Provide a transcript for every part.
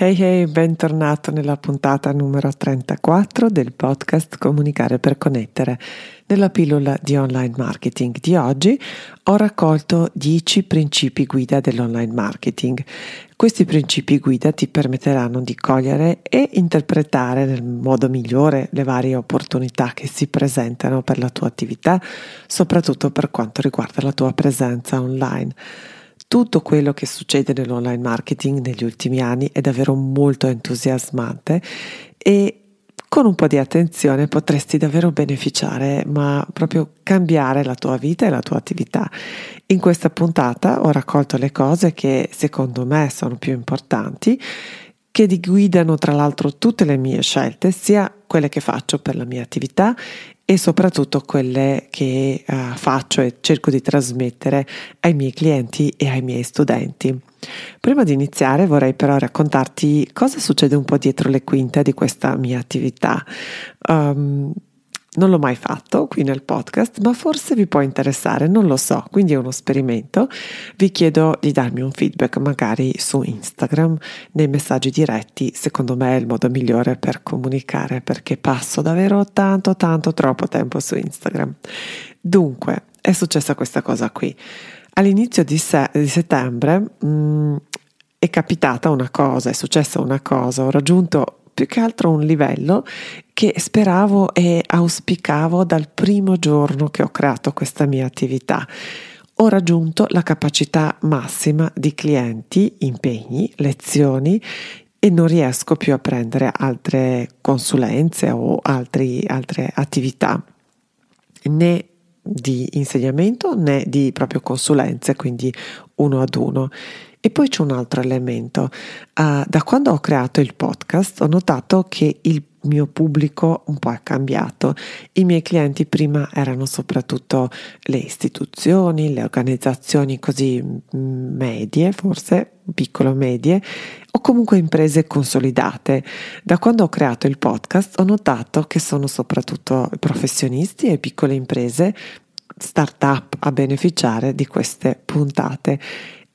Hey hey, bentornato nella puntata numero 34 del podcast Comunicare per connettere. Nella pillola di online marketing di oggi ho raccolto 10 principi guida dell'online marketing. Questi principi guida ti permetteranno di cogliere e interpretare nel modo migliore le varie opportunità che si presentano per la tua attività, soprattutto per quanto riguarda la tua presenza online tutto quello che succede nell'online marketing negli ultimi anni è davvero molto entusiasmante e con un po' di attenzione potresti davvero beneficiare, ma proprio cambiare la tua vita e la tua attività. In questa puntata ho raccolto le cose che secondo me sono più importanti, che guidano tra l'altro tutte le mie scelte, sia quelle che faccio per la mia attività e soprattutto quelle che uh, faccio e cerco di trasmettere ai miei clienti e ai miei studenti. Prima di iniziare vorrei però raccontarti cosa succede un po' dietro le quinte di questa mia attività. Um, non l'ho mai fatto qui nel podcast, ma forse vi può interessare, non lo so, quindi è uno sperimento. Vi chiedo di darmi un feedback magari su Instagram, nei messaggi diretti, secondo me è il modo migliore per comunicare perché passo davvero tanto, tanto, troppo tempo su Instagram. Dunque, è successa questa cosa qui. All'inizio di, se- di settembre mh, mm, è capitata una cosa, è successa una cosa, ho raggiunto più che altro un livello che speravo e auspicavo dal primo giorno che ho creato questa mia attività. Ho raggiunto la capacità massima di clienti, impegni, lezioni e non riesco più a prendere altre consulenze o altri, altre attività né di insegnamento né di proprio consulenze, quindi uno ad uno. E poi c'è un altro elemento. Uh, da quando ho creato il podcast ho notato che il mio pubblico un po' è cambiato. I miei clienti prima erano soprattutto le istituzioni, le organizzazioni così mm, medie, forse piccolo medie, o comunque imprese consolidate. Da quando ho creato il podcast ho notato che sono soprattutto professionisti e piccole imprese start-up a beneficiare di queste puntate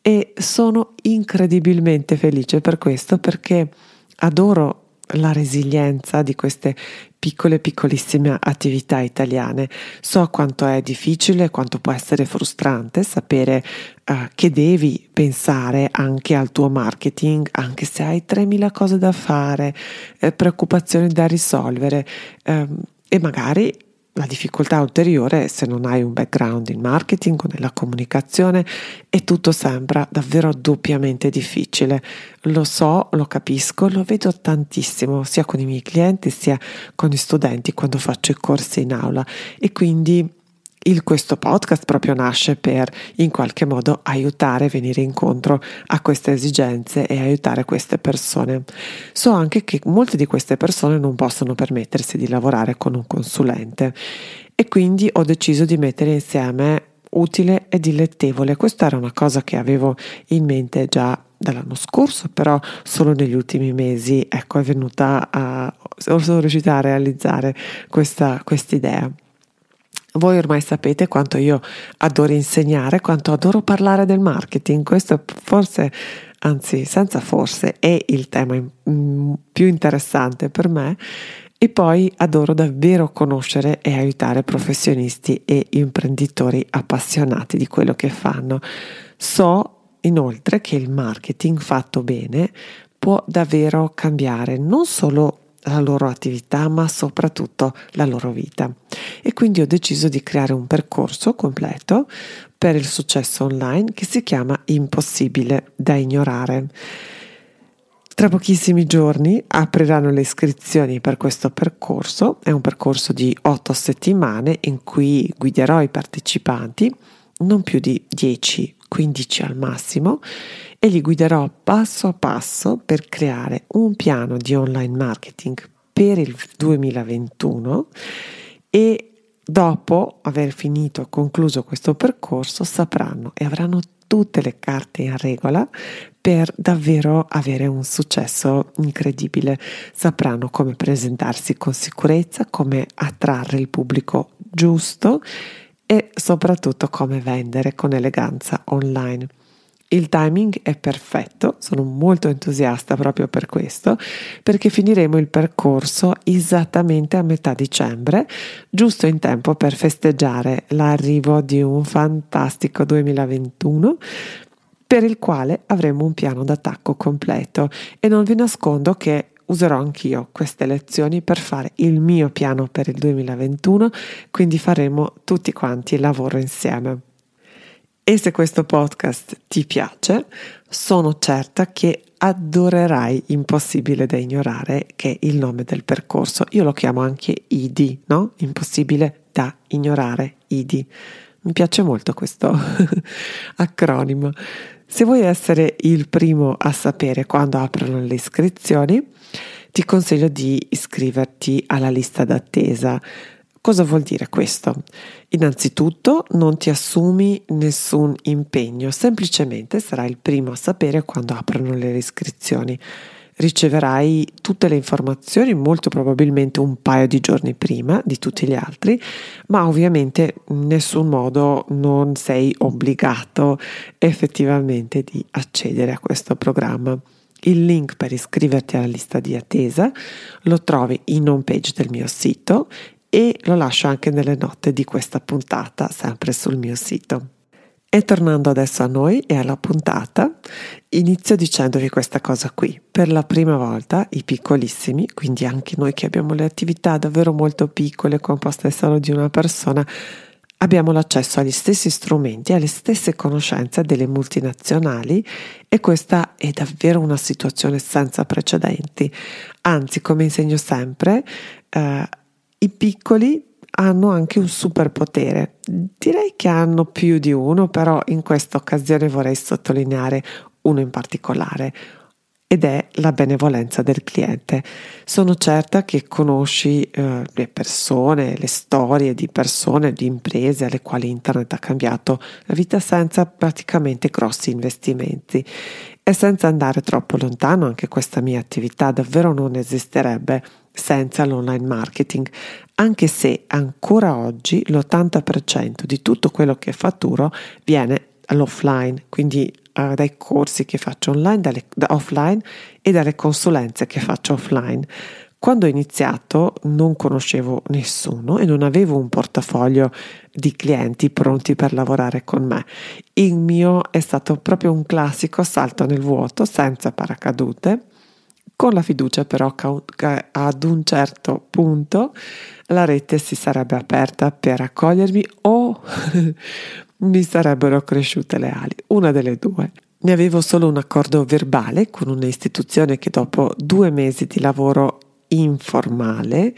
e sono incredibilmente felice per questo perché adoro la resilienza di queste piccole piccolissime attività italiane. So quanto è difficile, quanto può essere frustrante sapere uh, che devi pensare anche al tuo marketing, anche se hai 3000 cose da fare, eh, preoccupazioni da risolvere eh, e magari la difficoltà ulteriore è se non hai un background in marketing o nella comunicazione e tutto sembra davvero doppiamente difficile. Lo so, lo capisco, lo vedo tantissimo sia con i miei clienti sia con gli studenti quando faccio i corsi in aula e quindi il, questo podcast proprio nasce per in qualche modo aiutare, venire incontro a queste esigenze e aiutare queste persone. So anche che molte di queste persone non possono permettersi di lavorare con un consulente e quindi ho deciso di mettere insieme utile e dilettevole. Questa era una cosa che avevo in mente già dall'anno scorso, però solo negli ultimi mesi ecco, è venuta a sono riuscita a realizzare questa idea. Voi ormai sapete quanto io adoro insegnare, quanto adoro parlare del marketing. Questo forse, anzi senza forse, è il tema mm, più interessante per me. E poi adoro davvero conoscere e aiutare professionisti e imprenditori appassionati di quello che fanno. So inoltre che il marketing fatto bene può davvero cambiare non solo la loro attività, ma soprattutto la loro vita. E quindi ho deciso di creare un percorso completo per il successo online che si chiama Impossibile da ignorare. Tra pochissimi giorni apriranno le iscrizioni per questo percorso, è un percorso di otto settimane in cui guiderò i partecipanti, non più di 10-15 al massimo, e li guiderò passo a passo per creare un piano di online marketing per il 2021 e dopo aver finito, concluso questo percorso, sapranno e avranno tutte le carte in regola per davvero avere un successo incredibile. Sapranno come presentarsi con sicurezza, come attrarre il pubblico giusto e soprattutto come vendere con eleganza online. Il timing è perfetto, sono molto entusiasta proprio per questo, perché finiremo il percorso esattamente a metà dicembre, giusto in tempo per festeggiare l'arrivo di un fantastico 2021 per il quale avremo un piano d'attacco completo e non vi nascondo che userò anch'io queste lezioni per fare il mio piano per il 2021, quindi faremo tutti quanti il lavoro insieme. E se questo podcast ti piace, sono certa che adorerai Impossibile da ignorare, che è il nome del percorso. Io lo chiamo anche ID, no? Impossibile da ignorare, ID. Mi piace molto questo acronimo. Se vuoi essere il primo a sapere quando aprono le iscrizioni, ti consiglio di iscriverti alla lista d'attesa. Cosa vuol dire questo? Innanzitutto non ti assumi nessun impegno, semplicemente sarai il primo a sapere quando aprono le iscrizioni. Riceverai tutte le informazioni molto probabilmente un paio di giorni prima di tutti gli altri, ma ovviamente in nessun modo non sei obbligato effettivamente di accedere a questo programma. Il link per iscriverti alla lista di attesa lo trovi in home page del mio sito e lo lascio anche nelle note di questa puntata, sempre sul mio sito. E tornando adesso a noi e alla puntata, inizio dicendovi questa cosa qui. Per la prima volta i piccolissimi, quindi anche noi che abbiamo le attività davvero molto piccole, composte solo di una persona, abbiamo l'accesso agli stessi strumenti, alle stesse conoscenze delle multinazionali e questa è davvero una situazione senza precedenti. Anzi, come insegno sempre, eh, i piccoli hanno anche un superpotere. Direi che hanno più di uno, però in questa occasione vorrei sottolineare uno in particolare ed è la benevolenza del cliente. Sono certa che conosci eh, le persone, le storie di persone, di imprese alle quali internet ha cambiato la vita senza praticamente grossi investimenti. E senza andare troppo lontano, anche questa mia attività davvero non esisterebbe senza l'online marketing, anche se ancora oggi l'80% di tutto quello che fatturo viene all'offline, quindi uh, dai corsi che faccio online, dalle, da offline e dalle consulenze che faccio offline. Quando ho iniziato non conoscevo nessuno e non avevo un portafoglio di clienti pronti per lavorare con me. Il mio è stato proprio un classico salto nel vuoto senza paracadute con la fiducia però che ad un certo punto la rete si sarebbe aperta per accogliermi o mi sarebbero cresciute le ali, una delle due. Ne avevo solo un accordo verbale con un'istituzione che dopo due mesi di lavoro informale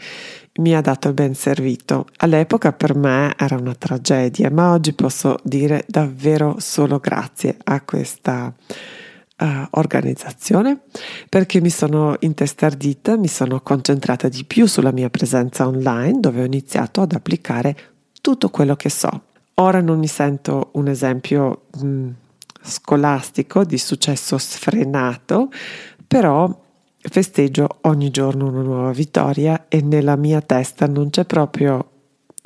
mi ha dato il ben servito. All'epoca per me era una tragedia, ma oggi posso dire davvero solo grazie a questa uh, organizzazione perché mi sono intestardita, mi sono concentrata di più sulla mia presenza online dove ho iniziato ad applicare tutto quello che so. Ora non mi sento un esempio mh, mm, scolastico di successo sfrenato, però festeggio ogni giorno una nuova vittoria e nella mia testa non c'è proprio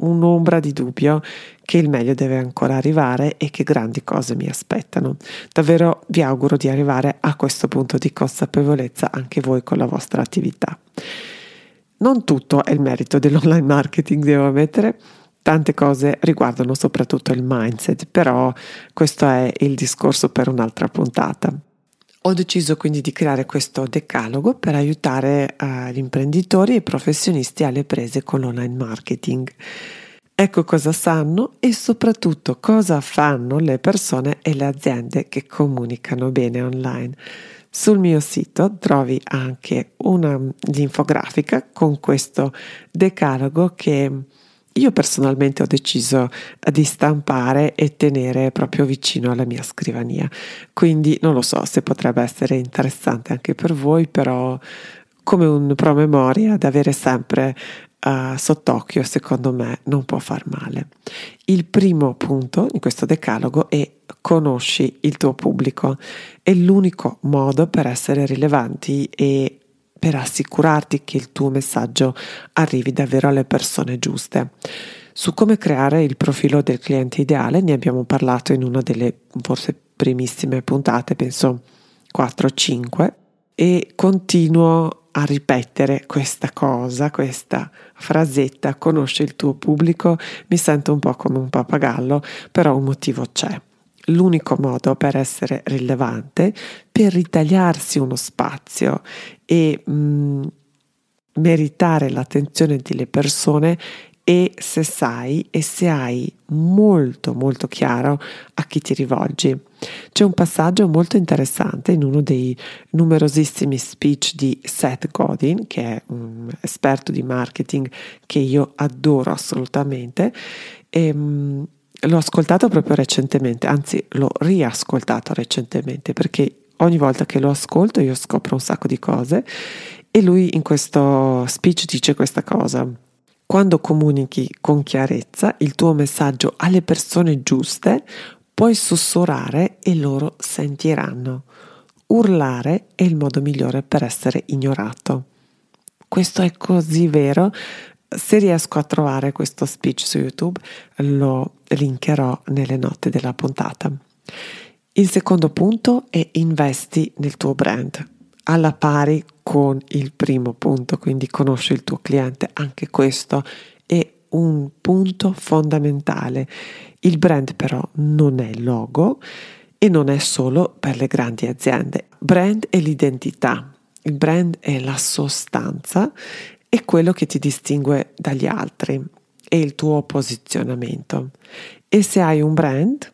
un'ombra di dubbio che il meglio deve ancora arrivare e che grandi cose mi aspettano. Davvero vi auguro di arrivare a questo punto di consapevolezza anche voi con la vostra attività. Non tutto è il merito dell'online marketing, devo ammettere. Tante cose riguardano soprattutto il mindset, però questo è il discorso per un'altra puntata. Ho deciso quindi di creare questo decalogo per aiutare uh, gli imprenditori e i professionisti alle prese con l'online marketing. Ecco cosa sanno e soprattutto cosa fanno le persone e le aziende che comunicano bene online. Sul mio sito trovi anche una infografica con questo decalogo che io personalmente ho deciso di stampare e tenere proprio vicino alla mia scrivania, quindi non lo so se potrebbe essere interessante anche per voi, però come un promemoria ad avere sempre uh, sott'occhio, secondo me, non può far male. Il primo punto in questo decalogo è conosci il tuo pubblico. È l'unico modo per essere rilevanti e per assicurarti che il tuo messaggio arrivi davvero alle persone giuste. Su come creare il profilo del cliente ideale ne abbiamo parlato in una delle forse primissime puntate, penso 4-5, e continuo a ripetere questa cosa, questa frasetta, conosci il tuo pubblico, mi sento un po' come un pappagallo, però un motivo c'è. L'unico modo per essere rilevante, per ritagliarsi uno spazio e mh, mm, meritare l'attenzione delle persone e se sai e se hai molto molto chiaro a chi ti rivolgi. C'è un passaggio molto interessante in uno dei numerosissimi speech di Seth Godin, che è un esperto di marketing che io adoro assolutamente. E, um, l'ho ascoltato proprio recentemente, anzi l'ho riascoltato recentemente perché ogni volta che lo ascolto io scopro un sacco di cose e lui in questo speech dice questa cosa quando comunichi con chiarezza il tuo messaggio alle persone giuste, puoi sussurrare e loro sentiranno. Urlare è il modo migliore per essere ignorato. Questo è così vero. Se riesco a trovare questo speech su YouTube, lo linkerò nelle note della puntata. Il secondo punto è investi nel tuo brand alla pari con il primo punto, quindi conosci il tuo cliente, anche questo è un punto fondamentale. Il brand però non è logo e non è solo per le grandi aziende. Brand è l'identità, il brand è la sostanza, è quello che ti distingue dagli altri, è il tuo posizionamento. E se hai un brand,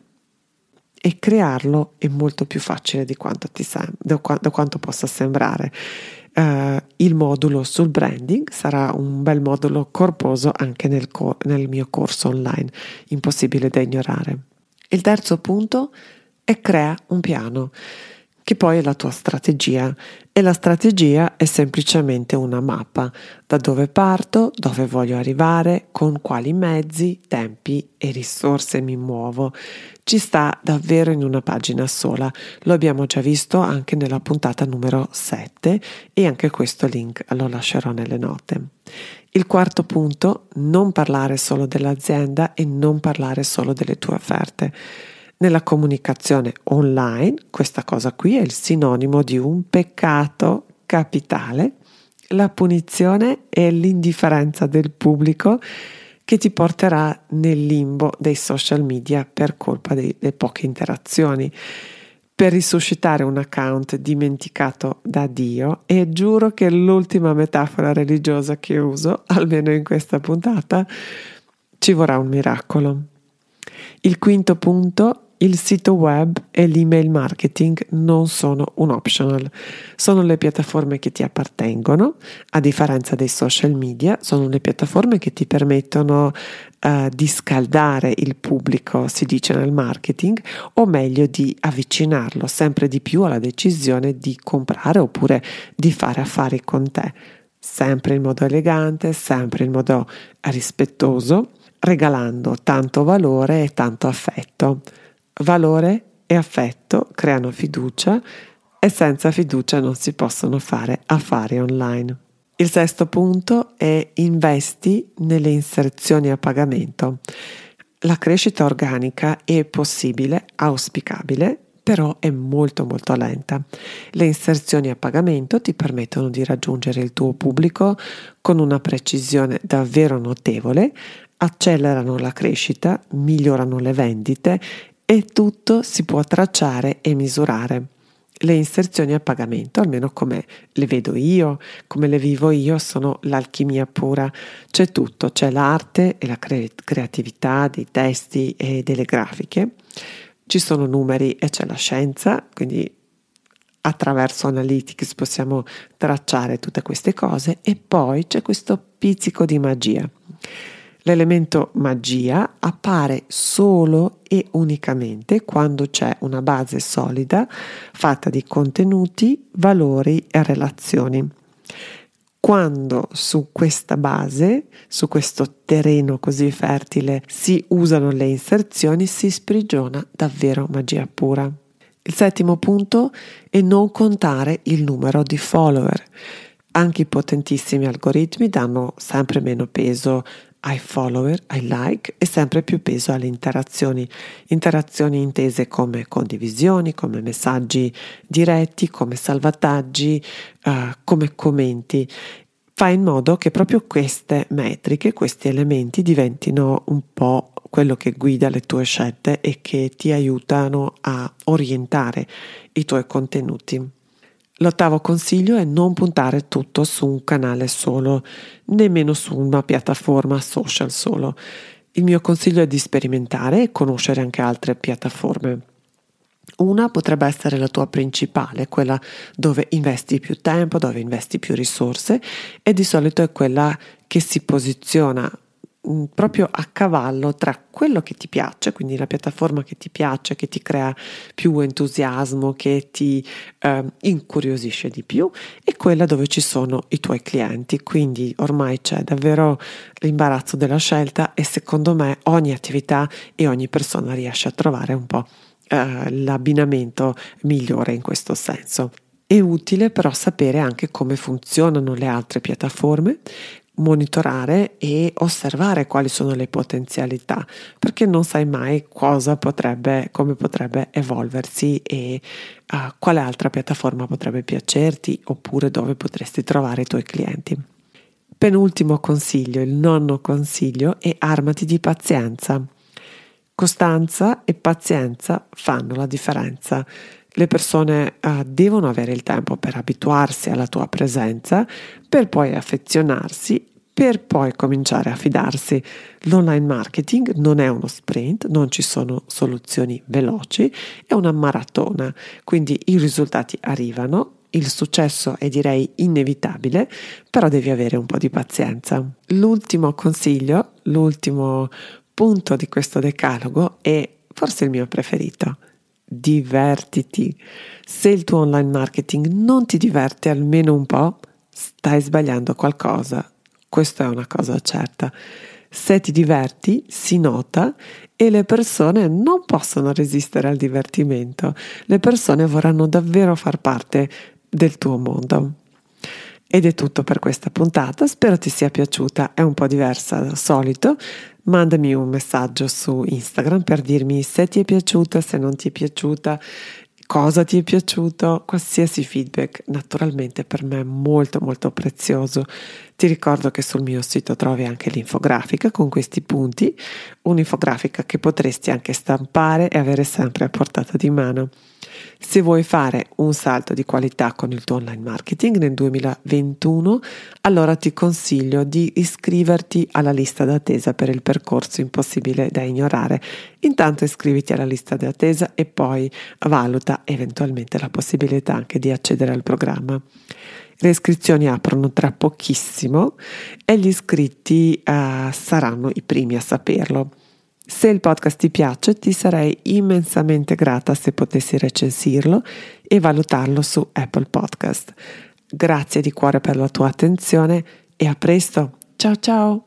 e crearlo è molto più facile di quanto, sem- da, qua- da quanto possa sembrare. Uh, il modulo sul branding sarà un bel modulo corposo anche nel, cor- nel mio corso online, impossibile da ignorare. Il terzo punto è crea un piano che poi è la tua strategia e la strategia è semplicemente una mappa da dove parto, dove voglio arrivare, con quali mezzi, tempi e risorse mi muovo. Ci sta davvero in una pagina sola, lo abbiamo già visto anche nella puntata numero 7 e anche questo link lo lascerò nelle note. Il quarto punto, non parlare solo dell'azienda e non parlare solo delle tue offerte. Nella comunicazione online questa cosa qui è il sinonimo di un peccato capitale. La punizione è l'indifferenza del pubblico che ti porterà nel limbo dei social media per colpa delle poche interazioni per risuscitare un account dimenticato da Dio e giuro che l'ultima metafora religiosa che uso, almeno in questa puntata, ci vorrà un miracolo. Il quinto punto il sito web e l'email marketing non sono un optional, sono le piattaforme che ti appartengono, a differenza dei social media, sono le piattaforme che ti permettono uh, di scaldare il pubblico, si dice nel marketing, o meglio di avvicinarlo sempre di più alla decisione di comprare oppure di fare affari con te, sempre in modo elegante, sempre in modo rispettoso, regalando tanto valore e tanto affetto. Valore e affetto creano fiducia e senza fiducia non si possono fare affari online. Il sesto punto è investi nelle inserzioni a pagamento. La crescita organica è possibile, auspicabile, però è molto molto lenta. Le inserzioni a pagamento ti permettono di raggiungere il tuo pubblico con una precisione davvero notevole, accelerano la crescita, migliorano le vendite e tutto si può tracciare e misurare. Le inserzioni a pagamento, almeno come le vedo io, come le vivo io, sono l'alchimia pura. C'è tutto, c'è l'arte e la cre- creatività dei testi e delle grafiche, ci sono numeri e c'è la scienza, quindi attraverso Analytics possiamo tracciare tutte queste cose e poi c'è questo pizzico di magia. L'elemento magia appare solo e unicamente quando c'è una base solida fatta di contenuti, valori e relazioni. quando su questa base, su questo terreno così fertile, si usano le inserzioni, si sprigiona davvero magia pura. Il settimo punto è non contare il numero di follower. Anche i potentissimi algoritmi danno sempre meno peso ai follower, ai like e sempre più peso alle interazioni. Interazioni intese come condivisioni, come messaggi diretti, come salvataggi, uh, come commenti. Fa in modo che proprio queste metriche, questi elementi diventino un po' quello che guida le tue scelte e che ti aiutano a orientare i tuoi contenuti. L'ottavo consiglio è non puntare tutto su un canale solo, nemmeno su una piattaforma social solo. Il mio consiglio è di sperimentare e conoscere anche altre piattaforme. Una potrebbe essere la tua principale, quella dove investi più tempo, dove investi più risorse e di solito è quella che si posiziona proprio a cavallo tra quello che ti piace, quindi la piattaforma che ti piace, che ti crea più entusiasmo, che ti eh, incuriosisce di più, e quella dove ci sono i tuoi clienti. Quindi ormai c'è davvero l'imbarazzo della scelta e secondo me ogni attività e ogni persona riesce a trovare un po' eh, l'abbinamento migliore in questo senso. È utile però sapere anche come funzionano le altre piattaforme, monitorare e osservare quali sono le potenzialità, perché non sai mai cosa potrebbe, come potrebbe evolversi e uh, quale altra piattaforma potrebbe piacerti oppure dove potresti trovare i tuoi clienti. Penultimo consiglio, il nonno consiglio è armati di pazienza. Costanza e pazienza fanno la differenza. Le persone uh, devono avere il tempo per abituarsi alla tua presenza, per poi affezionarsi, per poi cominciare a fidarsi. L'online marketing non è uno sprint, non ci sono soluzioni veloci, è una maratona, quindi i risultati arrivano, il successo è direi inevitabile, però devi avere un po' di pazienza. L'ultimo consiglio, l'ultimo punto di questo decalogo è forse il mio preferito divertiti. Se il tuo online marketing non ti diverte almeno un po', stai sbagliando qualcosa. Questa è una cosa certa. Se ti diverti, si nota e le persone non possono resistere al divertimento. Le persone vorranno davvero far parte del tuo mondo. Ed è tutto per questa puntata, spero ti sia piaciuta, è un po' diversa dal solito. Mandami un messaggio su Instagram per dirmi se ti è piaciuta, se non ti è piaciuta, cosa ti è piaciuto, qualsiasi feedback naturalmente per me è molto molto prezioso. Ti ricordo che sul mio sito trovi anche l'infografica con questi punti, un'infografica che potresti anche stampare e avere sempre a portata di mano. Se vuoi fare un salto di qualità con il tuo online marketing nel 2021, allora ti consiglio di iscriverti alla lista d'attesa per il percorso impossibile da ignorare. Intanto iscriviti alla lista d'attesa e poi valuta eventualmente la possibilità anche di accedere al programma. Le iscrizioni aprono tra pochissimo e gli iscritti uh, saranno i primi a saperlo. Se il podcast ti piace, ti sarei immensamente grata se potessi recensirlo e valutarlo su Apple Podcast. Grazie di cuore per la tua attenzione e a presto. Ciao ciao!